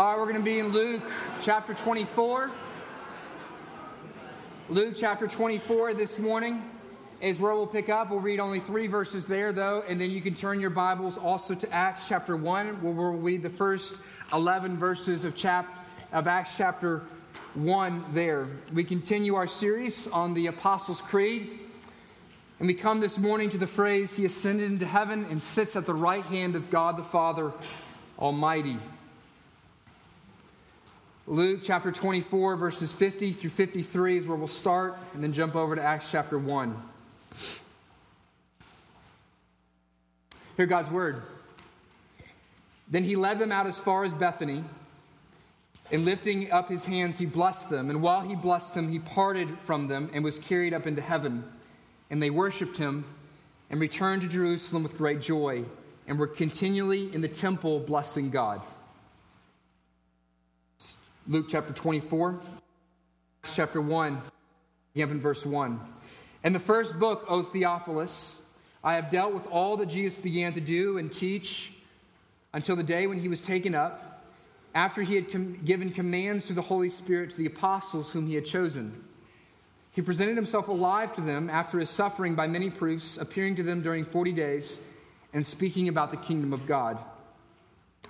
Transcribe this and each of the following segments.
All right, we're going to be in Luke chapter 24. Luke chapter 24 this morning is where we'll pick up. We'll read only three verses there, though, and then you can turn your Bibles also to Acts chapter 1, where we'll read the first 11 verses of, chap- of Acts chapter 1 there. We continue our series on the Apostles' Creed, and we come this morning to the phrase, He ascended into heaven and sits at the right hand of God the Father Almighty. Luke chapter 24, verses 50 through 53 is where we'll start, and then jump over to Acts chapter 1. Hear God's word. Then he led them out as far as Bethany, and lifting up his hands, he blessed them. And while he blessed them, he parted from them and was carried up into heaven. And they worshiped him and returned to Jerusalem with great joy, and were continually in the temple blessing God. Luke chapter 24, chapter 1, begin in verse 1. In the first book, O Theophilus, I have dealt with all that Jesus began to do and teach until the day when he was taken up, after he had com- given commands through the Holy Spirit to the apostles whom he had chosen. He presented himself alive to them after his suffering by many proofs, appearing to them during 40 days and speaking about the kingdom of God.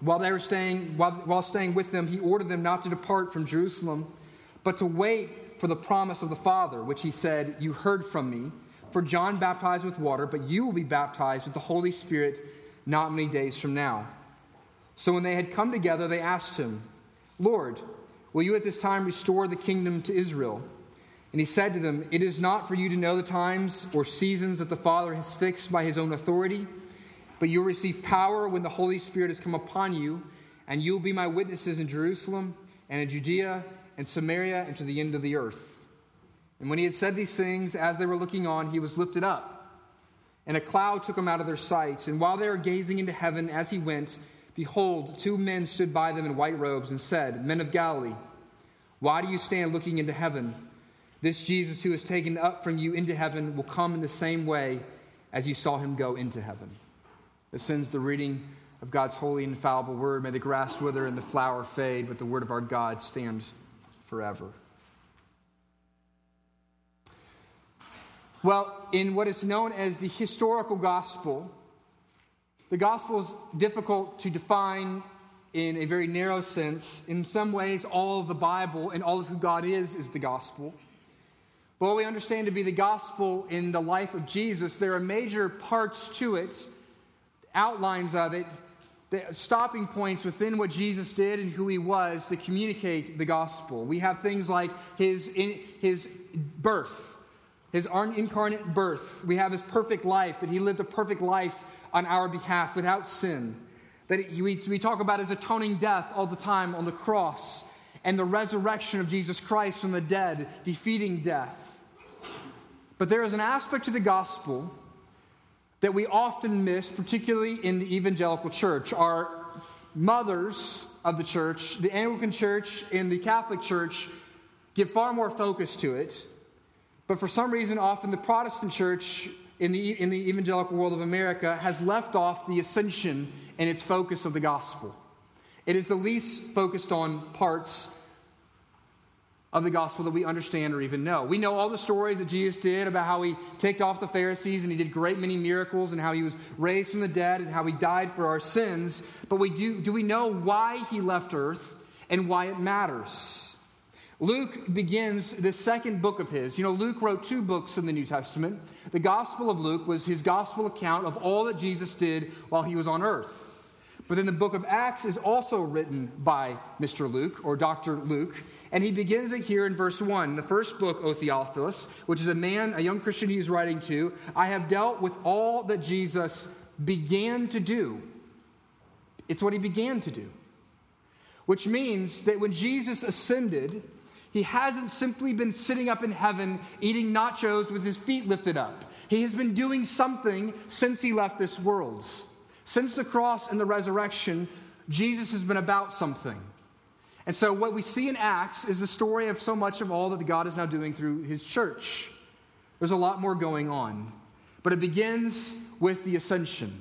While they were staying, while, while staying with them, he ordered them not to depart from Jerusalem, but to wait for the promise of the Father, which he said, You heard from me. For John baptized with water, but you will be baptized with the Holy Spirit not many days from now. So when they had come together, they asked him, Lord, will you at this time restore the kingdom to Israel? And he said to them, It is not for you to know the times or seasons that the Father has fixed by his own authority but you'll receive power when the Holy Spirit has come upon you, and you'll be my witnesses in Jerusalem and in Judea and Samaria and to the end of the earth. And when he had said these things, as they were looking on, he was lifted up, and a cloud took him out of their sight. And while they were gazing into heaven as he went, behold, two men stood by them in white robes and said, Men of Galilee, why do you stand looking into heaven? This Jesus who is taken up from you into heaven will come in the same way as you saw him go into heaven. This sends the reading of God's holy infallible word. May the grass wither and the flower fade, but the word of our God stand forever. Well, in what is known as the historical gospel, the gospel is difficult to define in a very narrow sense. In some ways, all of the Bible and all of who God is is the gospel. But what we understand to be the gospel in the life of Jesus, there are major parts to it outlines of it, the stopping points within what Jesus did and who he was to communicate the gospel. We have things like his, in, his birth, his incarnate birth. We have his perfect life, that he lived a perfect life on our behalf without sin. That he, we, we talk about his atoning death all the time on the cross and the resurrection of Jesus Christ from the dead, defeating death. But there is an aspect to the gospel that we often miss, particularly in the evangelical church. Our mothers of the church, the Anglican church and the Catholic church, give far more focus to it. But for some reason, often the Protestant church in the, in the evangelical world of America has left off the ascension and its focus of the gospel. It is the least focused on parts of the gospel that we understand or even know. We know all the stories that Jesus did about how he kicked off the Pharisees and he did great many miracles and how he was raised from the dead and how he died for our sins. But we do, do we know why he left earth and why it matters? Luke begins the second book of his. You know, Luke wrote two books in the New Testament. The Gospel of Luke was his gospel account of all that Jesus did while he was on earth. But then the book of Acts is also written by Mr. Luke or Dr. Luke, and he begins it here in verse 1. The first book, O Theophilus, which is a man, a young Christian he's writing to, I have dealt with all that Jesus began to do. It's what he began to do. Which means that when Jesus ascended, he hasn't simply been sitting up in heaven eating nachos with his feet lifted up. He has been doing something since he left this world. Since the cross and the resurrection, Jesus has been about something. And so, what we see in Acts is the story of so much of all that God is now doing through his church. There's a lot more going on. But it begins with the ascension.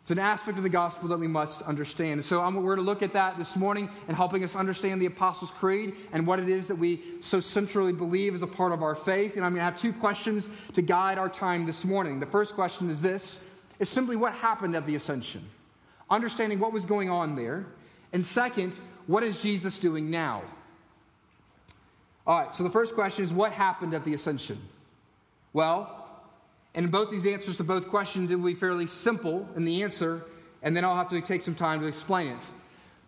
It's an aspect of the gospel that we must understand. And so I'm, we're going to look at that this morning and helping us understand the Apostles' Creed and what it is that we so centrally believe as a part of our faith. And I'm going to have two questions to guide our time this morning. The first question is this is simply what happened at the ascension, understanding what was going on there. And second, what is Jesus doing now? All right, so the first question is what happened at the ascension? Well, and in both these answers to both questions, it will be fairly simple in the answer, and then I'll have to take some time to explain it.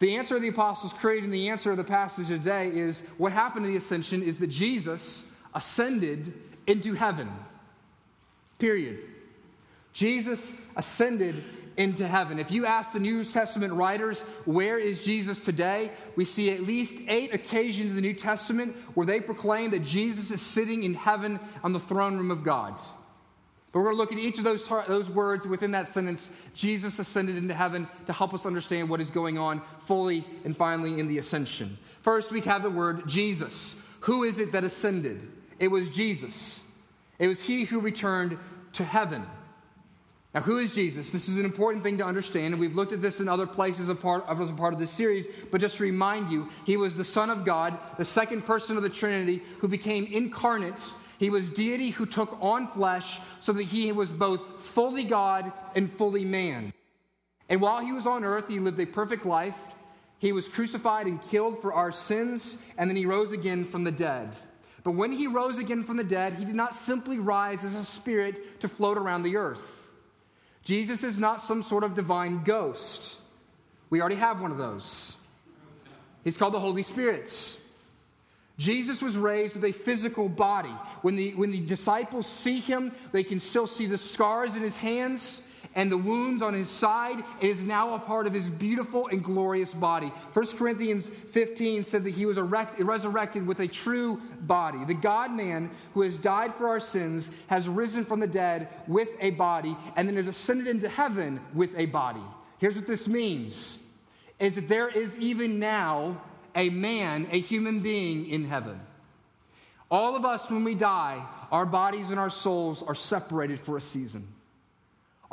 The answer of the Apostles' Creed and the answer of the passage today is what happened in the ascension is that Jesus ascended into heaven. Period. Jesus ascended into heaven. If you ask the New Testament writers, where is Jesus today? We see at least eight occasions in the New Testament where they proclaim that Jesus is sitting in heaven on the throne room of God. But we're going to look at each of those, tar- those words within that sentence. Jesus ascended into heaven to help us understand what is going on fully and finally in the ascension. First, we have the word Jesus. Who is it that ascended? It was Jesus. It was he who returned to heaven. Now, who is Jesus? This is an important thing to understand, and we've looked at this in other places as part, as a part of this series. But just to remind you, he was the Son of God, the second person of the Trinity, who became incarnate he was deity who took on flesh so that he was both fully God and fully man. And while he was on earth, he lived a perfect life. He was crucified and killed for our sins, and then he rose again from the dead. But when he rose again from the dead, he did not simply rise as a spirit to float around the earth. Jesus is not some sort of divine ghost. We already have one of those. He's called the Holy Spirit. Jesus was raised with a physical body. When the, when the disciples see him, they can still see the scars in his hands and the wounds on his side. It is now a part of his beautiful and glorious body. 1 Corinthians 15 said that he was erect, resurrected with a true body. The God man who has died for our sins has risen from the dead with a body and then has ascended into heaven with a body. Here's what this means is that there is even now a man, a human being in heaven. All of us, when we die, our bodies and our souls are separated for a season.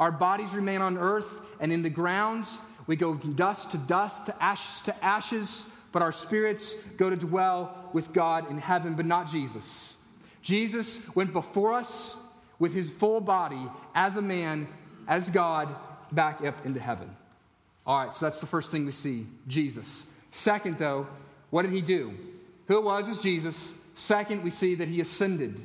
Our bodies remain on earth and in the ground. We go from dust to dust, to ashes to ashes, but our spirits go to dwell with God in heaven, but not Jesus. Jesus went before us with his full body as a man, as God, back up into heaven. All right, so that's the first thing we see Jesus. Second, though, what did he do? Who it was was Jesus. Second, we see that he ascended.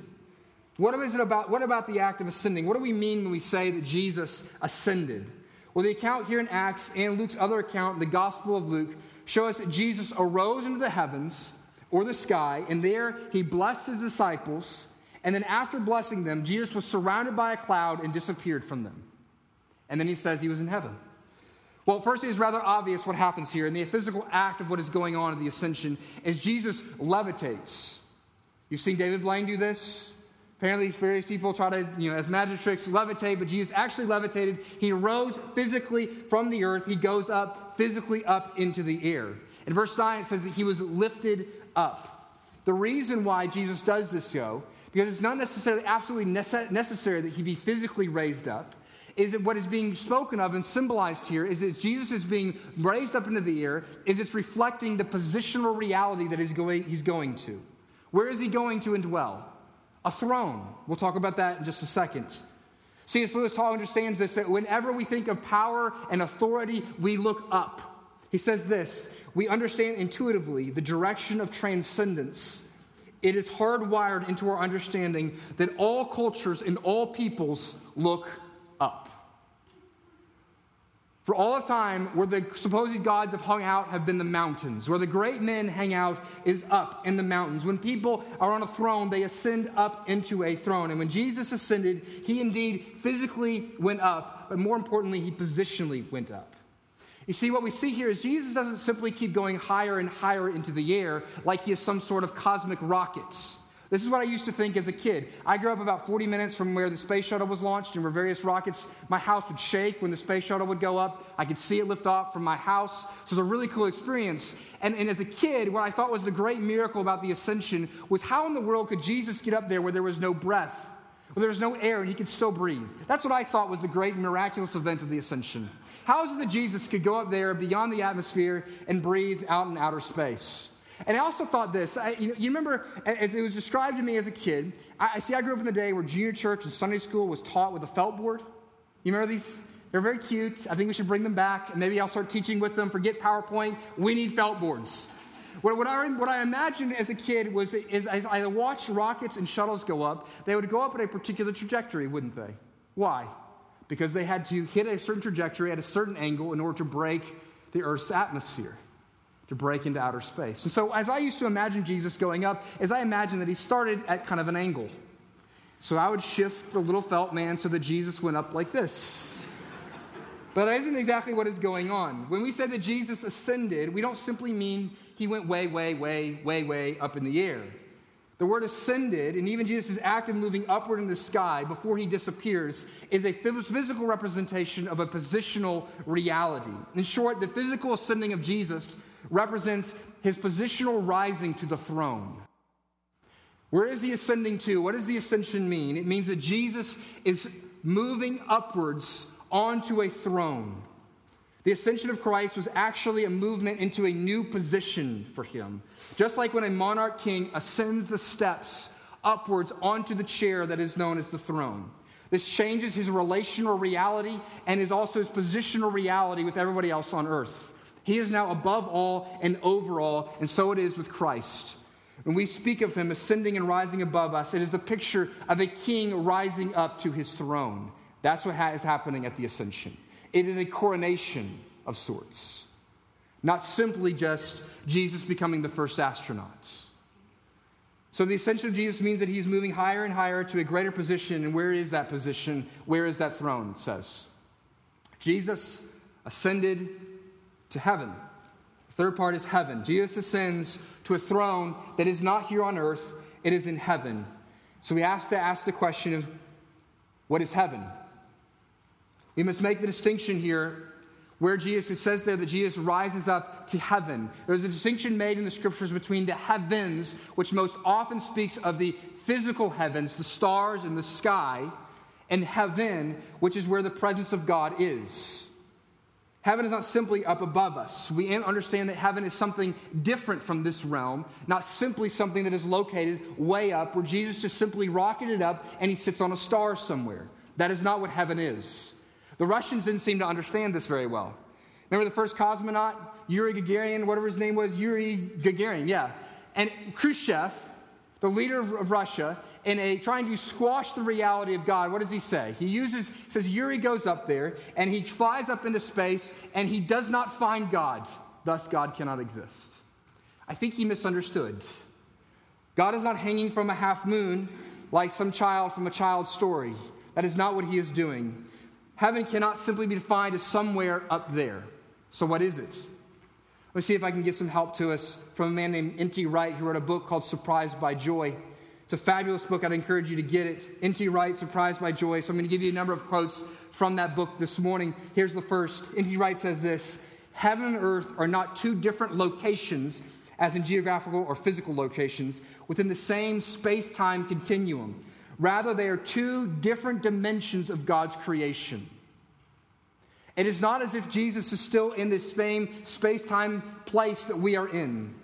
What is it about? What about the act of ascending? What do we mean when we say that Jesus ascended? Well, the account here in Acts and Luke's other account, the Gospel of Luke, show us that Jesus arose into the heavens or the sky, and there he blessed his disciples. And then, after blessing them, Jesus was surrounded by a cloud and disappeared from them. And then he says he was in heaven. Well, first, it is rather obvious what happens here, and the physical act of what is going on in the ascension is Jesus levitates. You've seen David Blaine do this. Apparently, these various people try to, you know, as magic tricks, levitate, but Jesus actually levitated. He rose physically from the earth. He goes up physically up into the air. In verse 9, it says that he was lifted up. The reason why Jesus does this, though, because it's not necessarily absolutely necessary that he be physically raised up is that what is being spoken of and symbolized here is that Jesus is being raised up into the air, is it's reflecting the positional reality that he's going, he's going to. Where is he going to indwell? A throne. We'll talk about that in just a second. C.S. Lewis Hall understands this that whenever we think of power and authority, we look up. He says this we understand intuitively the direction of transcendence. It is hardwired into our understanding that all cultures and all peoples look up. For all of time, where the supposed gods have hung out have been the mountains. Where the great men hang out is up in the mountains. When people are on a throne, they ascend up into a throne. And when Jesus ascended, he indeed physically went up, but more importantly, he positionally went up. You see, what we see here is Jesus doesn't simply keep going higher and higher into the air like he is some sort of cosmic rocket. This is what I used to think as a kid. I grew up about 40 minutes from where the space shuttle was launched and where various rockets. My house would shake when the space shuttle would go up. I could see it lift off from my house. So it was a really cool experience. And, and as a kid, what I thought was the great miracle about the ascension was how in the world could Jesus get up there where there was no breath? where there was no air and he could still breathe. That's what I thought was the great miraculous event of the ascension. How is it that Jesus could go up there beyond the atmosphere and breathe out in outer space? And I also thought this. I, you, you, remember, as it was described to me as a kid, I, I, see I grew up in the day where junior church and Sunday school was taught with a felt board. You remember these? They're very cute. I think we should bring them back, and maybe I'll start teaching with them. Forget PowerPoint. We need felt boards. What, what, I, what I imagined as a kid was as I watched rockets and shuttles go up, they would go up at a particular trajectory, wouldn't they? Why? Because they had to hit a certain trajectory at a certain angle in order to break the Earth's atmosphere, to break into outer space. And so, as I used to imagine Jesus going up, as I imagine that he started at kind of an angle. So I would shift the little felt man so that Jesus went up like this. But that isn't exactly what is going on. When we say that Jesus ascended, we don't simply mean he went way, way, way, way, way up in the air. The word ascended, and even Jesus' act of moving upward in the sky before he disappears, is a physical representation of a positional reality. In short, the physical ascending of Jesus represents his positional rising to the throne. Where is he ascending to? What does the ascension mean? It means that Jesus is moving upwards onto a throne. The ascension of Christ was actually a movement into a new position for him. Just like when a monarch king ascends the steps upwards onto the chair that is known as the throne. This changes his relational reality and is also his positional reality with everybody else on earth. He is now above all and over all, and so it is with Christ. When we speak of him ascending and rising above us, it is the picture of a king rising up to his throne. That's what is happening at the ascension. It is a coronation of sorts, not simply just Jesus becoming the first astronaut. So, the ascension of Jesus means that he's moving higher and higher to a greater position. And where is that position? Where is that throne? It says. Jesus ascended to heaven. The third part is heaven. Jesus ascends to a throne that is not here on earth, it is in heaven. So, we have to ask the question of what is heaven? We must make the distinction here where Jesus, it says there that Jesus rises up to heaven. There's a distinction made in the scriptures between the heavens, which most often speaks of the physical heavens, the stars and the sky, and heaven, which is where the presence of God is. Heaven is not simply up above us. We understand that heaven is something different from this realm, not simply something that is located way up where Jesus just simply rocketed up and he sits on a star somewhere. That is not what heaven is. The Russians didn't seem to understand this very well. Remember the first cosmonaut, Yuri Gagarin, whatever his name was, Yuri Gagarin, yeah. And Khrushchev, the leader of Russia, in a trying to squash the reality of God, what does he say? He uses says Yuri goes up there and he flies up into space and he does not find God. Thus God cannot exist. I think he misunderstood. God is not hanging from a half moon like some child from a child's story. That is not what he is doing. Heaven cannot simply be defined as somewhere up there. So, what is it? Let's see if I can get some help to us from a man named N.T. Wright who wrote a book called Surprised by Joy. It's a fabulous book. I'd encourage you to get it. N.T. Wright, Surprised by Joy. So, I'm going to give you a number of quotes from that book this morning. Here's the first N.T. Wright says this Heaven and earth are not two different locations, as in geographical or physical locations, within the same space time continuum. Rather, they are two different dimensions of God's creation. It is not as if Jesus is still in this same space time place that we are in.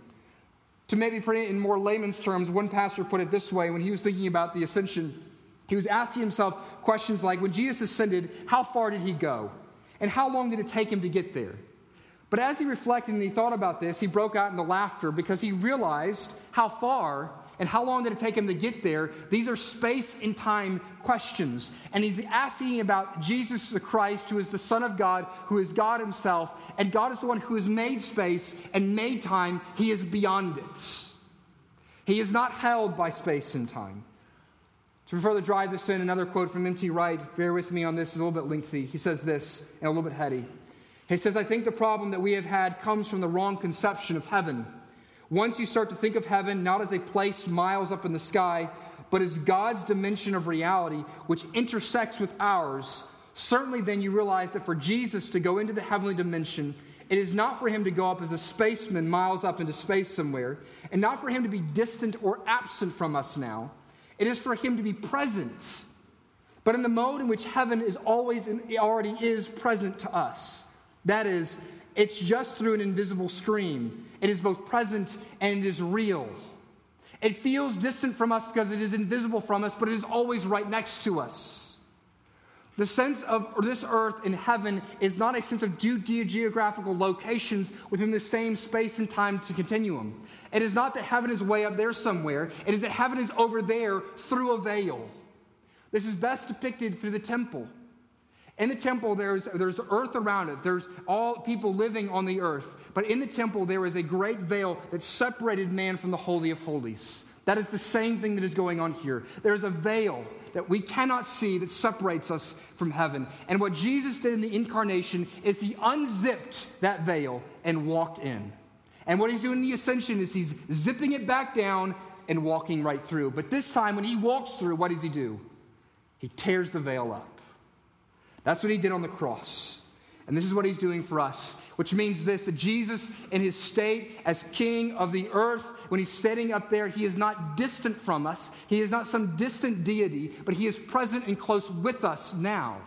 To maybe put it in more layman's terms, one pastor put it this way when he was thinking about the ascension. He was asking himself questions like when Jesus ascended, how far did he go? And how long did it take him to get there? But as he reflected and he thought about this, he broke out into laughter because he realized how far and how long did it take him to get there? These are space and time questions. And he's asking about Jesus the Christ, who is the Son of God, who is God himself. And God is the one who has made space and made time. He is beyond it. He is not held by space and time. To further drive this in, another quote from N.T. Wright, bear with me on this, is a little bit lengthy. He says this, and a little bit heady. He says, I think the problem that we have had comes from the wrong conception of heaven. Once you start to think of heaven not as a place miles up in the sky, but as God's dimension of reality, which intersects with ours, certainly then you realize that for Jesus to go into the heavenly dimension, it is not for him to go up as a spaceman miles up into space somewhere, and not for him to be distant or absent from us now. It is for him to be present but in the mode in which heaven is always and already is present to us. That is, it's just through an invisible screen. It is both present and it is real. It feels distant from us because it is invisible from us, but it is always right next to us. The sense of this earth and heaven is not a sense of due geographical locations within the same space and time continuum. It is not that heaven is way up there somewhere, it is that heaven is over there through a veil. This is best depicted through the temple. In the temple, there's, there's the earth around it. There's all people living on the earth. But in the temple, there is a great veil that separated man from the Holy of Holies. That is the same thing that is going on here. There's a veil that we cannot see that separates us from heaven. And what Jesus did in the incarnation is he unzipped that veil and walked in. And what he's doing in the ascension is he's zipping it back down and walking right through. But this time, when he walks through, what does he do? He tears the veil up. That's what he did on the cross. And this is what he's doing for us, which means this that Jesus, in his state as king of the earth, when he's standing up there, he is not distant from us. He is not some distant deity, but he is present and close with us now.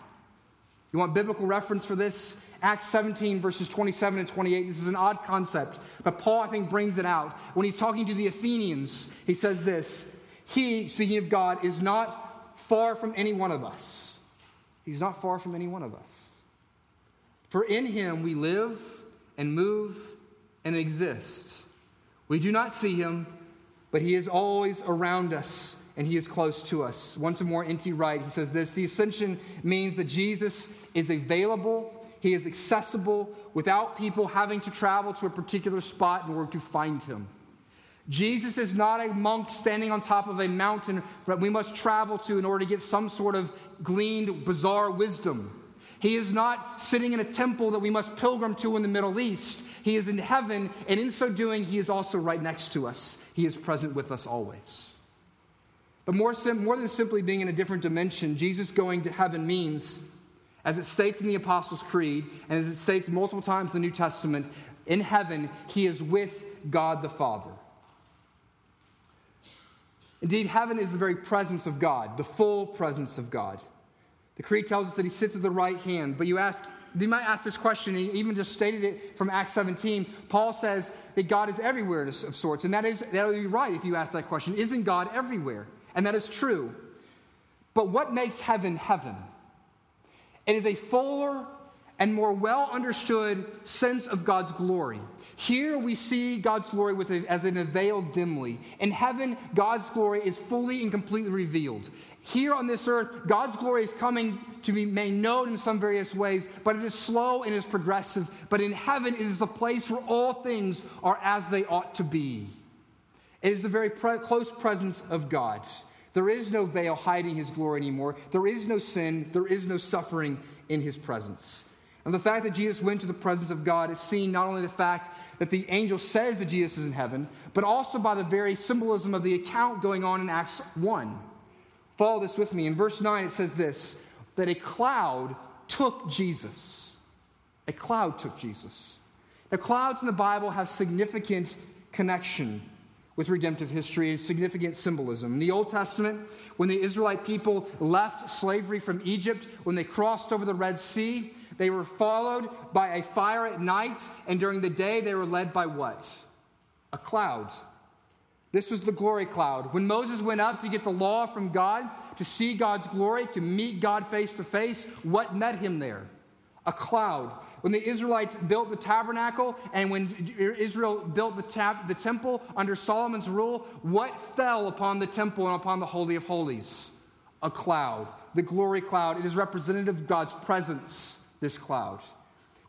You want biblical reference for this? Acts 17, verses 27 and 28. This is an odd concept, but Paul, I think, brings it out. When he's talking to the Athenians, he says this He, speaking of God, is not far from any one of us. He's not far from any one of us. For in him we live and move and exist. We do not see him, but he is always around us and he is close to us. Once more, N.T. Wright, he says this The ascension means that Jesus is available, he is accessible without people having to travel to a particular spot in order to find him. Jesus is not a monk standing on top of a mountain that we must travel to in order to get some sort of gleaned, bizarre wisdom. He is not sitting in a temple that we must pilgrim to in the Middle East. He is in heaven, and in so doing, He is also right next to us. He is present with us always. But more, sim- more than simply being in a different dimension, Jesus going to heaven means, as it states in the Apostles' Creed, and as it states multiple times in the New Testament, in heaven, He is with God the Father. Indeed, heaven is the very presence of God, the full presence of God. The Creed tells us that he sits at the right hand, but you ask, you might ask this question, and he even just stated it from Acts 17. Paul says that God is everywhere of sorts, and that is that would be right if you ask that question. Isn't God everywhere? And that is true. But what makes heaven heaven? It is a fuller and more well understood sense of God's glory. Here we see God's glory with a, as in a veil dimly. In heaven, God's glory is fully and completely revealed. Here on this earth, God's glory is coming to be made known in some various ways, but it is slow and is progressive. But in heaven, it is the place where all things are as they ought to be. It is the very pre- close presence of God. There is no veil hiding his glory anymore. There is no sin. There is no suffering in his presence. And the fact that Jesus went to the presence of God is seen not only the fact that the angel says that Jesus is in heaven, but also by the very symbolism of the account going on in Acts 1. Follow this with me. In verse 9, it says this that a cloud took Jesus. A cloud took Jesus. Now, clouds in the Bible have significant connection with redemptive history and significant symbolism. In the Old Testament, when the Israelite people left slavery from Egypt, when they crossed over the Red Sea, they were followed by a fire at night, and during the day they were led by what? A cloud. This was the glory cloud. When Moses went up to get the law from God, to see God's glory, to meet God face to face, what met him there? A cloud. When the Israelites built the tabernacle and when Israel built the, tab- the temple under Solomon's rule, what fell upon the temple and upon the Holy of Holies? A cloud. The glory cloud. It is representative of God's presence this cloud.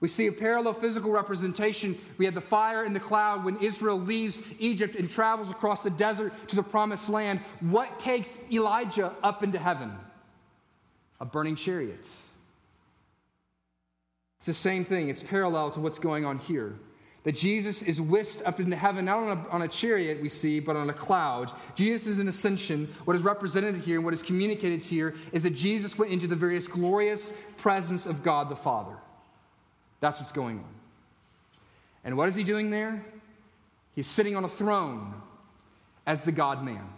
We see a parallel physical representation. We have the fire and the cloud when Israel leaves Egypt and travels across the desert to the promised land. What takes Elijah up into heaven? A burning chariot. It's the same thing, it's parallel to what's going on here. That Jesus is whisked up into heaven, not on a, on a chariot, we see, but on a cloud. Jesus is an ascension. What is represented here and what is communicated here is that Jesus went into the various glorious presence of God the Father. That's what's going on. And what is he doing there? He's sitting on a throne as the God man.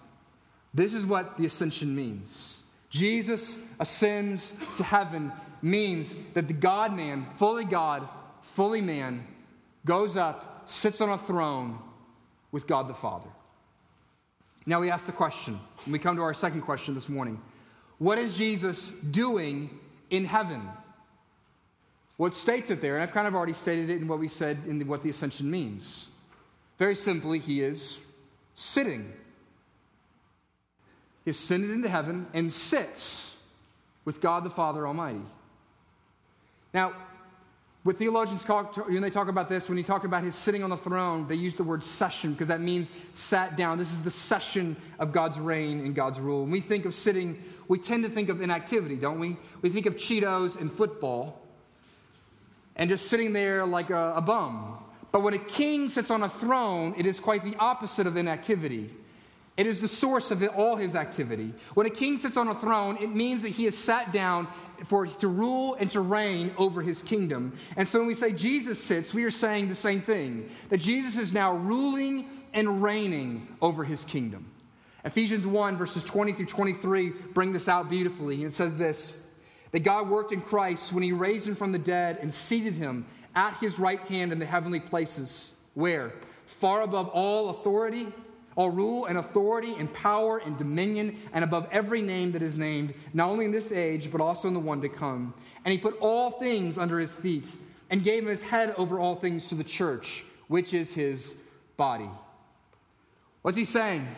This is what the ascension means. Jesus ascends to heaven means that the God man, fully God, fully man, goes up, sits on a throne with God the Father. Now we ask the question, and we come to our second question this morning What is Jesus doing in heaven? What states it there, and I've kind of already stated it in what we said in what the ascension means. Very simply, he is sitting. He ascended into heaven and sits with God the Father Almighty. Now, when theologians talk, when they talk about this, when you talk about his sitting on the throne, they use the word session because that means sat down. This is the session of God's reign and God's rule. When we think of sitting, we tend to think of inactivity, don't we? We think of Cheetos and football and just sitting there like a, a bum. But when a king sits on a throne, it is quite the opposite of inactivity. It is the source of all his activity. When a king sits on a throne, it means that he has sat down for to rule and to reign over his kingdom. And so when we say Jesus sits, we are saying the same thing that Jesus is now ruling and reigning over his kingdom. Ephesians 1, verses 20 through 23 bring this out beautifully. It says this that God worked in Christ when he raised him from the dead and seated him at his right hand in the heavenly places. Where? Far above all authority all rule and authority and power and dominion and above every name that is named, not only in this age, but also in the one to come. And he put all things under his feet and gave him his head over all things to the church, which is his body. What's he saying?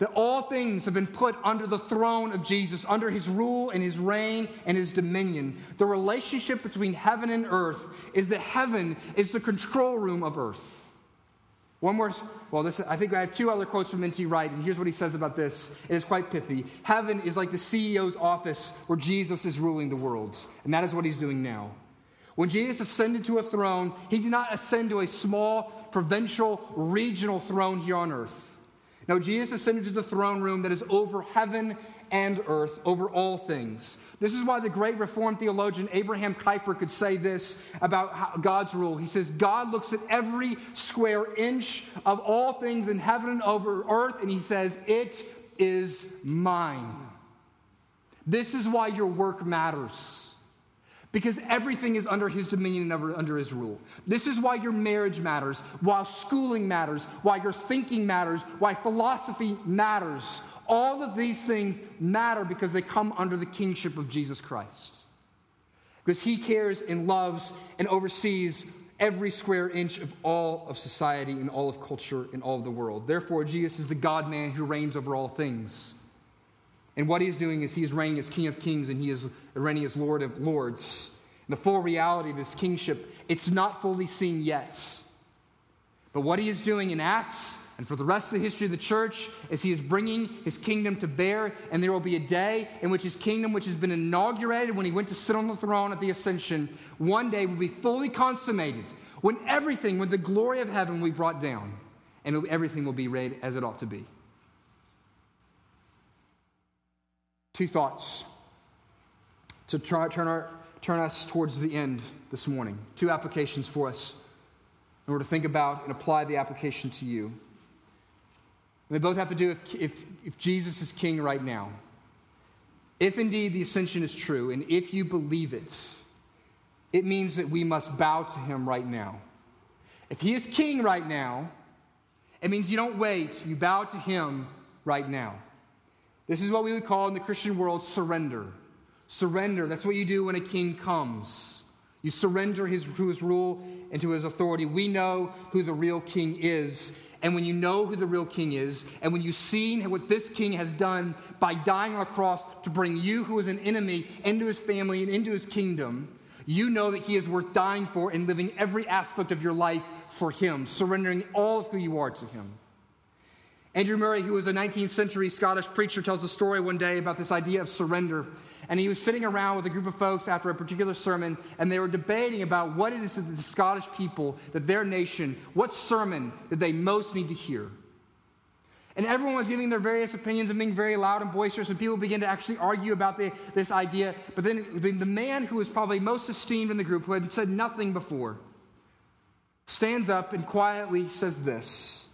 That all things have been put under the throne of Jesus, under his rule and his reign and his dominion. The relationship between heaven and earth is that heaven is the control room of earth. One more, well, this, I think I have two other quotes from N.T. Wright, and here's what he says about this. It is quite pithy. Heaven is like the CEO's office where Jesus is ruling the world, and that is what he's doing now. When Jesus ascended to a throne, he did not ascend to a small, provincial, regional throne here on earth. No, Jesus ascended to the throne room that is over heaven and earth over all things. This is why the great Reformed theologian Abraham Kuyper could say this about God's rule. He says, God looks at every square inch of all things in heaven and over earth, and he says, It is mine. This is why your work matters. Because everything is under his dominion and under his rule. This is why your marriage matters, why schooling matters, why your thinking matters, why philosophy matters. All of these things matter because they come under the kingship of Jesus Christ. Because he cares and loves and oversees every square inch of all of society and all of culture and all of the world. Therefore, Jesus is the God man who reigns over all things. And what he's doing is he is reigning as King of Kings and he is reigning as Lord of Lords. And the full reality of this kingship, it's not fully seen yet. But what he is doing in Acts and for the rest of the history of the church, as he is bringing his kingdom to bear, and there will be a day in which his kingdom, which has been inaugurated when he went to sit on the throne at the ascension, one day will be fully consummated. When everything, when the glory of heaven will be brought down, and everything will be read as it ought to be. Two thoughts to try, turn, our, turn us towards the end this morning. Two applications for us in order to think about and apply the application to you. And they both have to do with if, if Jesus is king right now. If indeed the ascension is true, and if you believe it, it means that we must bow to him right now. If he is king right now, it means you don't wait, you bow to him right now. This is what we would call in the Christian world surrender. Surrender, that's what you do when a king comes. You surrender his, to his rule and to his authority. We know who the real king is, and when you know who the real king is, and when you've seen what this king has done by dying on a cross to bring you, who is an enemy, into his family and into his kingdom, you know that he is worth dying for and living every aspect of your life for him, surrendering all of who you are to him. Andrew Murray, who was a 19th century Scottish preacher, tells a story one day about this idea of surrender. And he was sitting around with a group of folks after a particular sermon, and they were debating about what it is that the Scottish people, that their nation, what sermon did they most need to hear. And everyone was giving their various opinions and being very loud and boisterous, and people began to actually argue about the, this idea. But then the, the man who was probably most esteemed in the group, who had said nothing before, stands up and quietly says this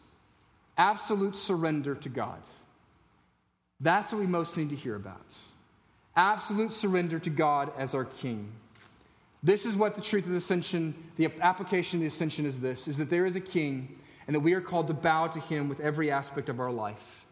absolute surrender to God. That's what we most need to hear about. absolute surrender to God as our King. This is what the truth of the ascension, the application of the ascension is this, is that there is a King and that we are called to bow to him with every aspect of our life.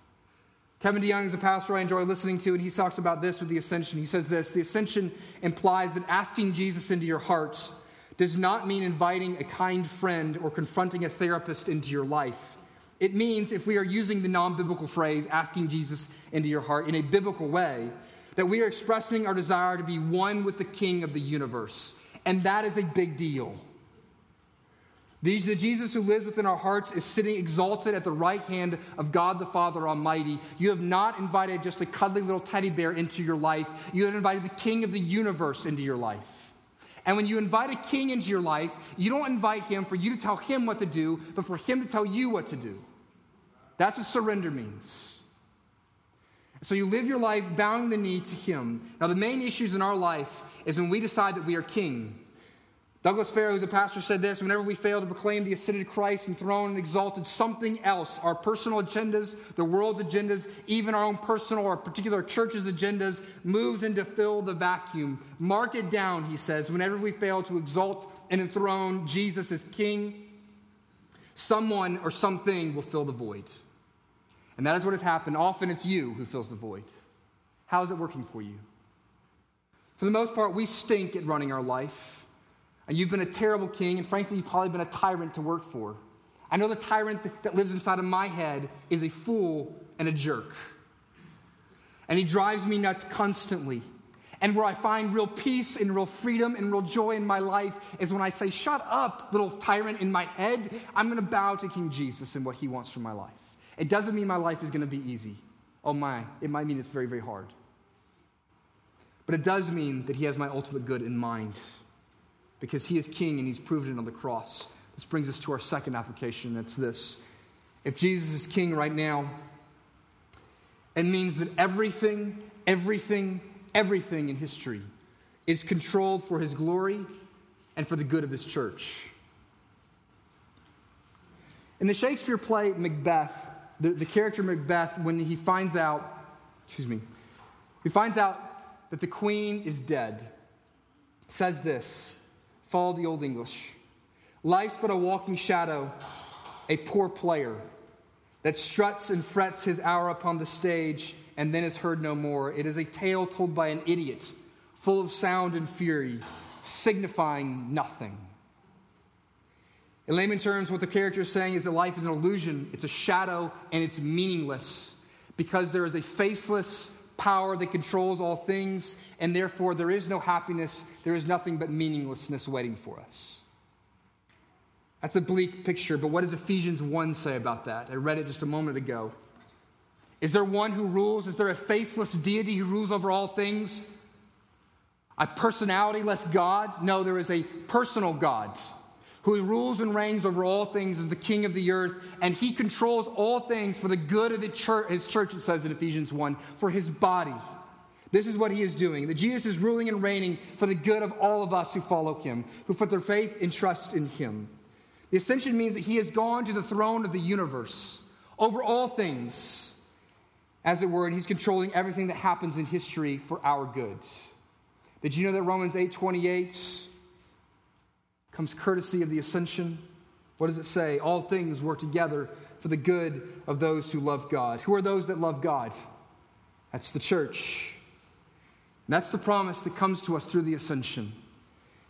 Kevin DeYoung is a pastor I enjoy listening to, and he talks about this with the ascension. He says this The ascension implies that asking Jesus into your heart does not mean inviting a kind friend or confronting a therapist into your life. It means, if we are using the non biblical phrase, asking Jesus into your heart, in a biblical way, that we are expressing our desire to be one with the King of the universe. And that is a big deal. The Jesus who lives within our hearts is sitting exalted at the right hand of God the Father Almighty. You have not invited just a cuddly little teddy bear into your life, you have invited the King of the universe into your life. And when you invite a king into your life, you don't invite him for you to tell him what to do, but for him to tell you what to do. That's what surrender means. So you live your life bowing the knee to him. Now, the main issues in our life is when we decide that we are king. Douglas Farrow, who's a pastor, said this whenever we fail to proclaim the ascended Christ enthroned and exalted something else, our personal agendas, the world's agendas, even our own personal or particular church's agendas, moves in to fill the vacuum. Mark it down, he says, whenever we fail to exalt and enthrone Jesus as King, someone or something will fill the void. And that is what has happened. Often it's you who fills the void. How is it working for you? For the most part, we stink at running our life. And you've been a terrible king, and frankly, you've probably been a tyrant to work for. I know the tyrant that lives inside of my head is a fool and a jerk. And he drives me nuts constantly. And where I find real peace and real freedom and real joy in my life is when I say, Shut up, little tyrant in my head. I'm going to bow to King Jesus and what he wants for my life. It doesn't mean my life is going to be easy. Oh my, it might mean it's very, very hard. But it does mean that he has my ultimate good in mind because he is king and he's proven it on the cross. This brings us to our second application. That's this. If Jesus is king right now, it means that everything, everything, everything in history is controlled for his glory and for the good of his church. In the Shakespeare play Macbeth, the, the character Macbeth, when he finds out, excuse me, he finds out that the queen is dead, says this Follow the Old English. Life's but a walking shadow, a poor player that struts and frets his hour upon the stage and then is heard no more. It is a tale told by an idiot, full of sound and fury, signifying nothing. In layman terms, what the character is saying is that life is an illusion, it's a shadow, and it's meaningless because there is a faceless, power that controls all things, and therefore there is no happiness, there is nothing but meaninglessness waiting for us. That's a bleak picture, but what does Ephesians 1 say about that? I read it just a moment ago. Is there one who rules? Is there a faceless deity who rules over all things? A personality less God? No, there is a personal God who rules and reigns over all things as the king of the earth, and he controls all things for the good of the church, his church, it says in Ephesians 1, for his body. This is what he is doing. That Jesus is ruling and reigning for the good of all of us who follow him, who put their faith and trust in him. The ascension means that he has gone to the throne of the universe over all things, as it were, and he's controlling everything that happens in history for our good. Did you know that Romans 8 28 comes courtesy of the ascension. What does it say? All things work together for the good of those who love God. Who are those that love God? That's the church. And that's the promise that comes to us through the ascension.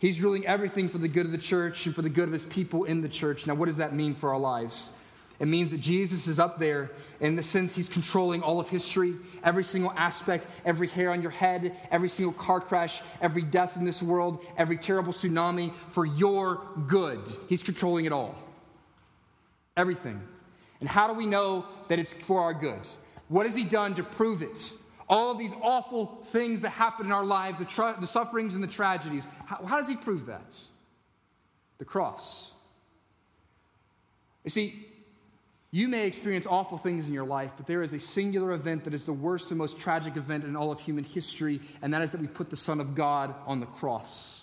He's ruling everything for the good of the church and for the good of his people in the church. Now, what does that mean for our lives? It means that Jesus is up there, in the sense, he's controlling all of history, every single aspect, every hair on your head, every single car crash, every death in this world, every terrible tsunami for your good. He's controlling it all. Everything. And how do we know that it's for our good? What has he done to prove it? All of these awful things that happen in our lives, the, the sufferings and the tragedies, how, how does he prove that? The cross. You see, you may experience awful things in your life, but there is a singular event that is the worst and most tragic event in all of human history, and that is that we put the Son of God on the cross.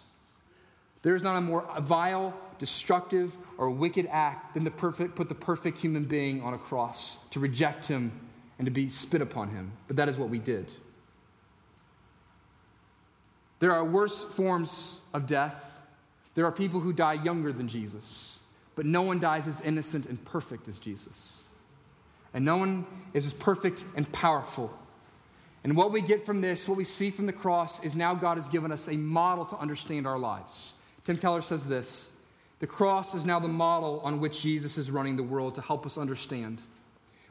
There is not a more vile, destructive, or wicked act than to perfect, put the perfect human being on a cross, to reject him and to be spit upon him. But that is what we did. There are worse forms of death. There are people who die younger than Jesus, but no one dies as innocent and perfect as Jesus. And no one is as perfect and powerful. And what we get from this, what we see from the cross, is now God has given us a model to understand our lives. Tim Keller says this The cross is now the model on which Jesus is running the world to help us understand.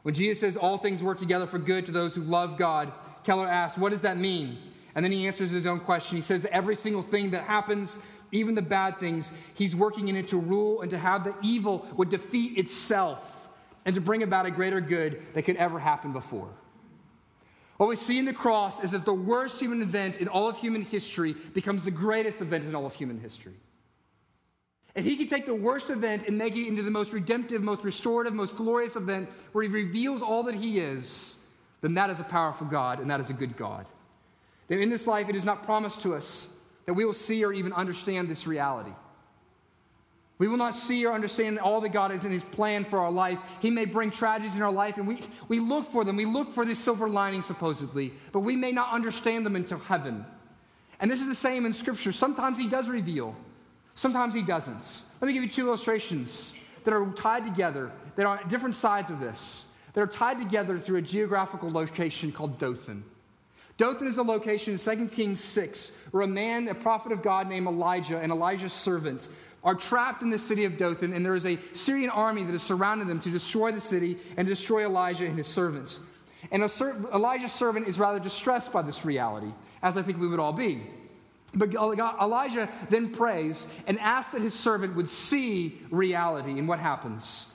When Jesus says all things work together for good to those who love God, Keller asks, What does that mean? And then he answers his own question. He says that every single thing that happens, even the bad things, he's working in it to rule and to have the evil would defeat itself and to bring about a greater good that could ever happen before. What we see in the cross is that the worst human event in all of human history becomes the greatest event in all of human history. If he can take the worst event and make it into the most redemptive, most restorative, most glorious event where he reveals all that he is, then that is a powerful God and that is a good God. Then in this life, it is not promised to us that we will see or even understand this reality. We will not see or understand all that God is in His plan for our life. He may bring tragedies in our life, and we, we look for them. We look for this silver lining, supposedly, but we may not understand them until heaven. And this is the same in Scripture. Sometimes He does reveal, sometimes He doesn't. Let me give you two illustrations that are tied together, that are on different sides of this, that are tied together through a geographical location called Dothan. Dothan is a location in 2 Kings 6 where a man, a prophet of God named Elijah, and Elijah's servants are trapped in the city of Dothan, and there is a Syrian army that has surrounded them to destroy the city and destroy Elijah and his servants. And Elijah's servant is rather distressed by this reality, as I think we would all be. But Elijah then prays and asks that his servant would see reality. And what happens?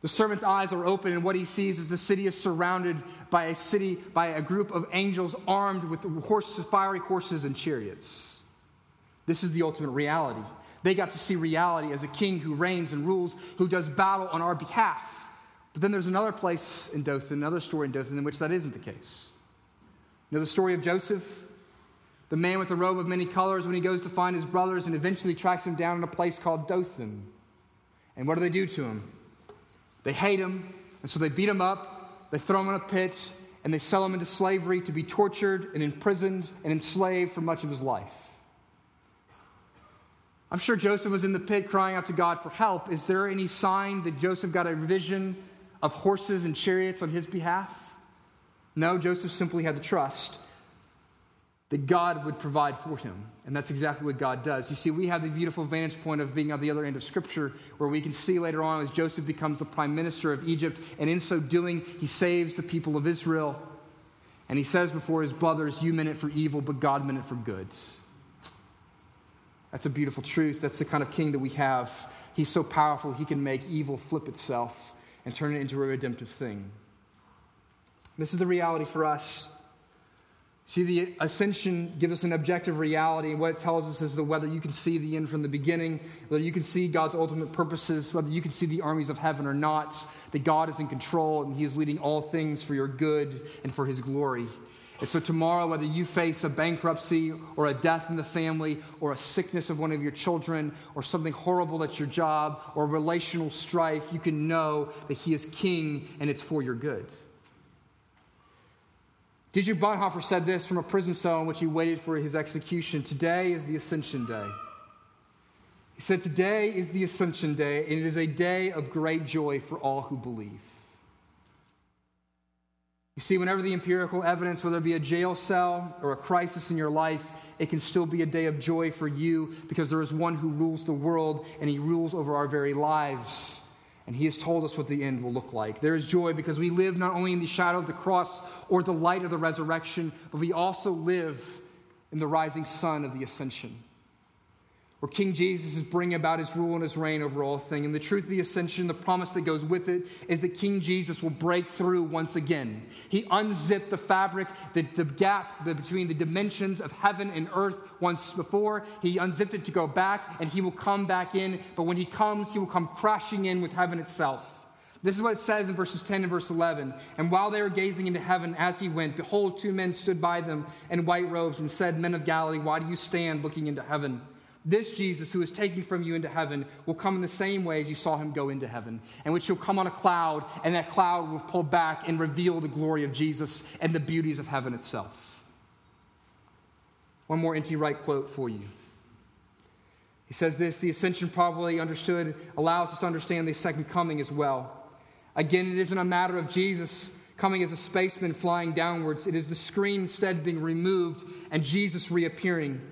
The servant's eyes are open, and what he sees is the city is surrounded by a city, by a group of angels armed with horses, fiery horses and chariots. This is the ultimate reality. They got to see reality as a king who reigns and rules, who does battle on our behalf. But then there's another place in Dothan, another story in Dothan, in which that isn't the case. You know the story of Joseph? The man with the robe of many colors when he goes to find his brothers and eventually tracks them down in a place called Dothan. And what do they do to him? They hate him, and so they beat him up, they throw him in a pit, and they sell him into slavery to be tortured and imprisoned and enslaved for much of his life. I'm sure Joseph was in the pit crying out to God for help. Is there any sign that Joseph got a vision of horses and chariots on his behalf? No, Joseph simply had to trust that God would provide for him. And that's exactly what God does. You see, we have the beautiful vantage point of being on the other end of Scripture, where we can see later on as Joseph becomes the prime minister of Egypt, and in so doing, he saves the people of Israel. And he says before his brothers, You meant it for evil, but God meant it for good. That's a beautiful truth. That's the kind of king that we have. He's so powerful, he can make evil flip itself and turn it into a redemptive thing. This is the reality for us. See, the ascension gives us an objective reality. What it tells us is that whether you can see the end from the beginning, whether you can see God's ultimate purposes, whether you can see the armies of heaven or not, that God is in control and He is leading all things for your good and for His glory. And so, tomorrow, whether you face a bankruptcy or a death in the family or a sickness of one of your children or something horrible at your job or relational strife, you can know that He is King and it's for your good. Dietrich Bonhoeffer said this from a prison cell in which he waited for his execution Today is the Ascension Day. He said, Today is the Ascension Day, and it is a day of great joy for all who believe. You see, whenever the empirical evidence, whether it be a jail cell or a crisis in your life, it can still be a day of joy for you because there is one who rules the world and he rules over our very lives. And he has told us what the end will look like. There is joy because we live not only in the shadow of the cross or the light of the resurrection, but we also live in the rising sun of the ascension where King Jesus is bringing about his rule and his reign over all things. And the truth of the ascension, the promise that goes with it, is that King Jesus will break through once again. He unzipped the fabric, the, the gap between the dimensions of heaven and earth once before. He unzipped it to go back, and he will come back in. But when he comes, he will come crashing in with heaven itself. This is what it says in verses 10 and verse 11. And while they were gazing into heaven as he went, behold, two men stood by them in white robes and said, Men of Galilee, why do you stand looking into heaven? This Jesus, who is taking from you into heaven, will come in the same way as you saw him go into heaven, in which he'll come on a cloud, and that cloud will pull back and reveal the glory of Jesus and the beauties of heaven itself. One more N.T. Wright quote for you. He says this the ascension, probably understood, allows us to understand the second coming as well. Again, it isn't a matter of Jesus coming as a spaceman flying downwards, it is the screen instead being removed and Jesus reappearing.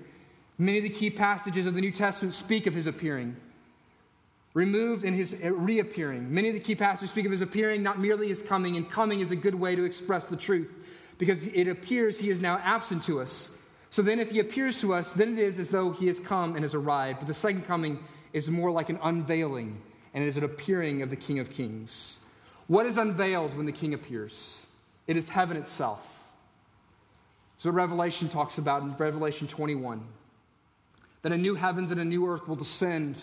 Many of the key passages of the New Testament speak of his appearing. Removed and his uh, reappearing. Many of the key passages speak of his appearing, not merely his coming, and coming is a good way to express the truth because it appears he is now absent to us. So then, if he appears to us, then it is as though he has come and has arrived. But the second coming is more like an unveiling, and it is an appearing of the King of Kings. What is unveiled when the King appears? It is heaven itself. So, Revelation talks about in Revelation 21 that a new heavens and a new earth will descend.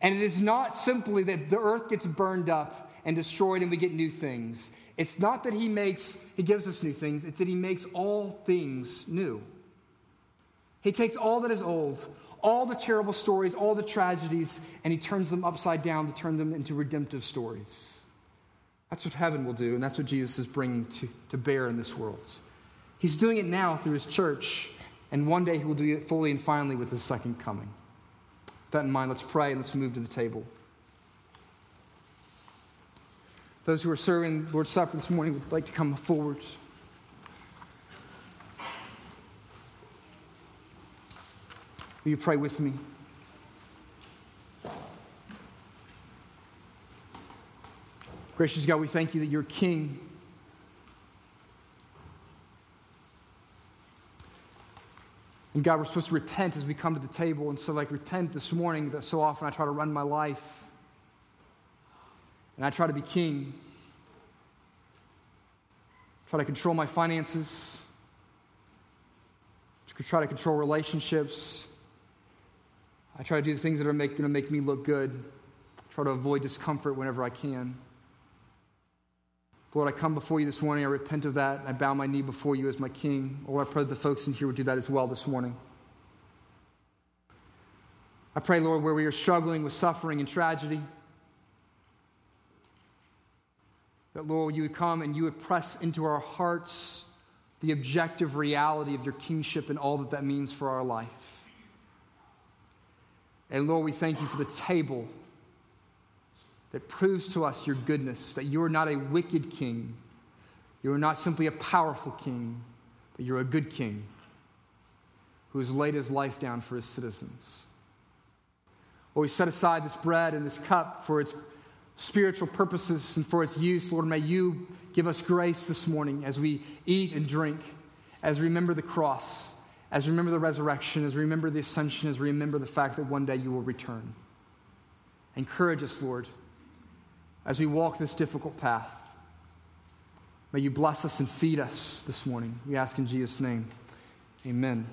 And it is not simply that the earth gets burned up and destroyed and we get new things. It's not that he makes, he gives us new things, it's that he makes all things new. He takes all that is old, all the terrible stories, all the tragedies, and he turns them upside down to turn them into redemptive stories. That's what heaven will do, and that's what Jesus is bringing to, to bear in this world. He's doing it now through his church, and one day he will do it fully and finally with his second coming. With that in mind, let's pray and let's move to the table. Those who are serving Lord's Supper this morning would like to come forward. Will you pray with me? Gracious God, we thank you that you're King. And God, we're supposed to repent as we come to the table. And so, like, repent this morning that so often I try to run my life and I try to be king. Try to control my finances. Try to control relationships. I try to do the things that are going to make me look good. Try to avoid discomfort whenever I can. Lord, I come before you this morning. I repent of that. I bow my knee before you as my king. Lord, I pray that the folks in here would do that as well this morning. I pray, Lord, where we are struggling with suffering and tragedy, that, Lord, you would come and you would press into our hearts the objective reality of your kingship and all that that means for our life. And Lord, we thank you for the table that proves to us your goodness, that you are not a wicked king. You are not simply a powerful king, but you're a good king who has laid his life down for his citizens. Lord, we set aside this bread and this cup for its spiritual purposes and for its use. Lord, may you give us grace this morning as we eat and drink, as we remember the cross, as we remember the resurrection, as we remember the ascension, as we remember the fact that one day you will return. Encourage us, Lord as we walk this difficult path. May you bless us and feed us this morning. We ask in Jesus' name. Amen.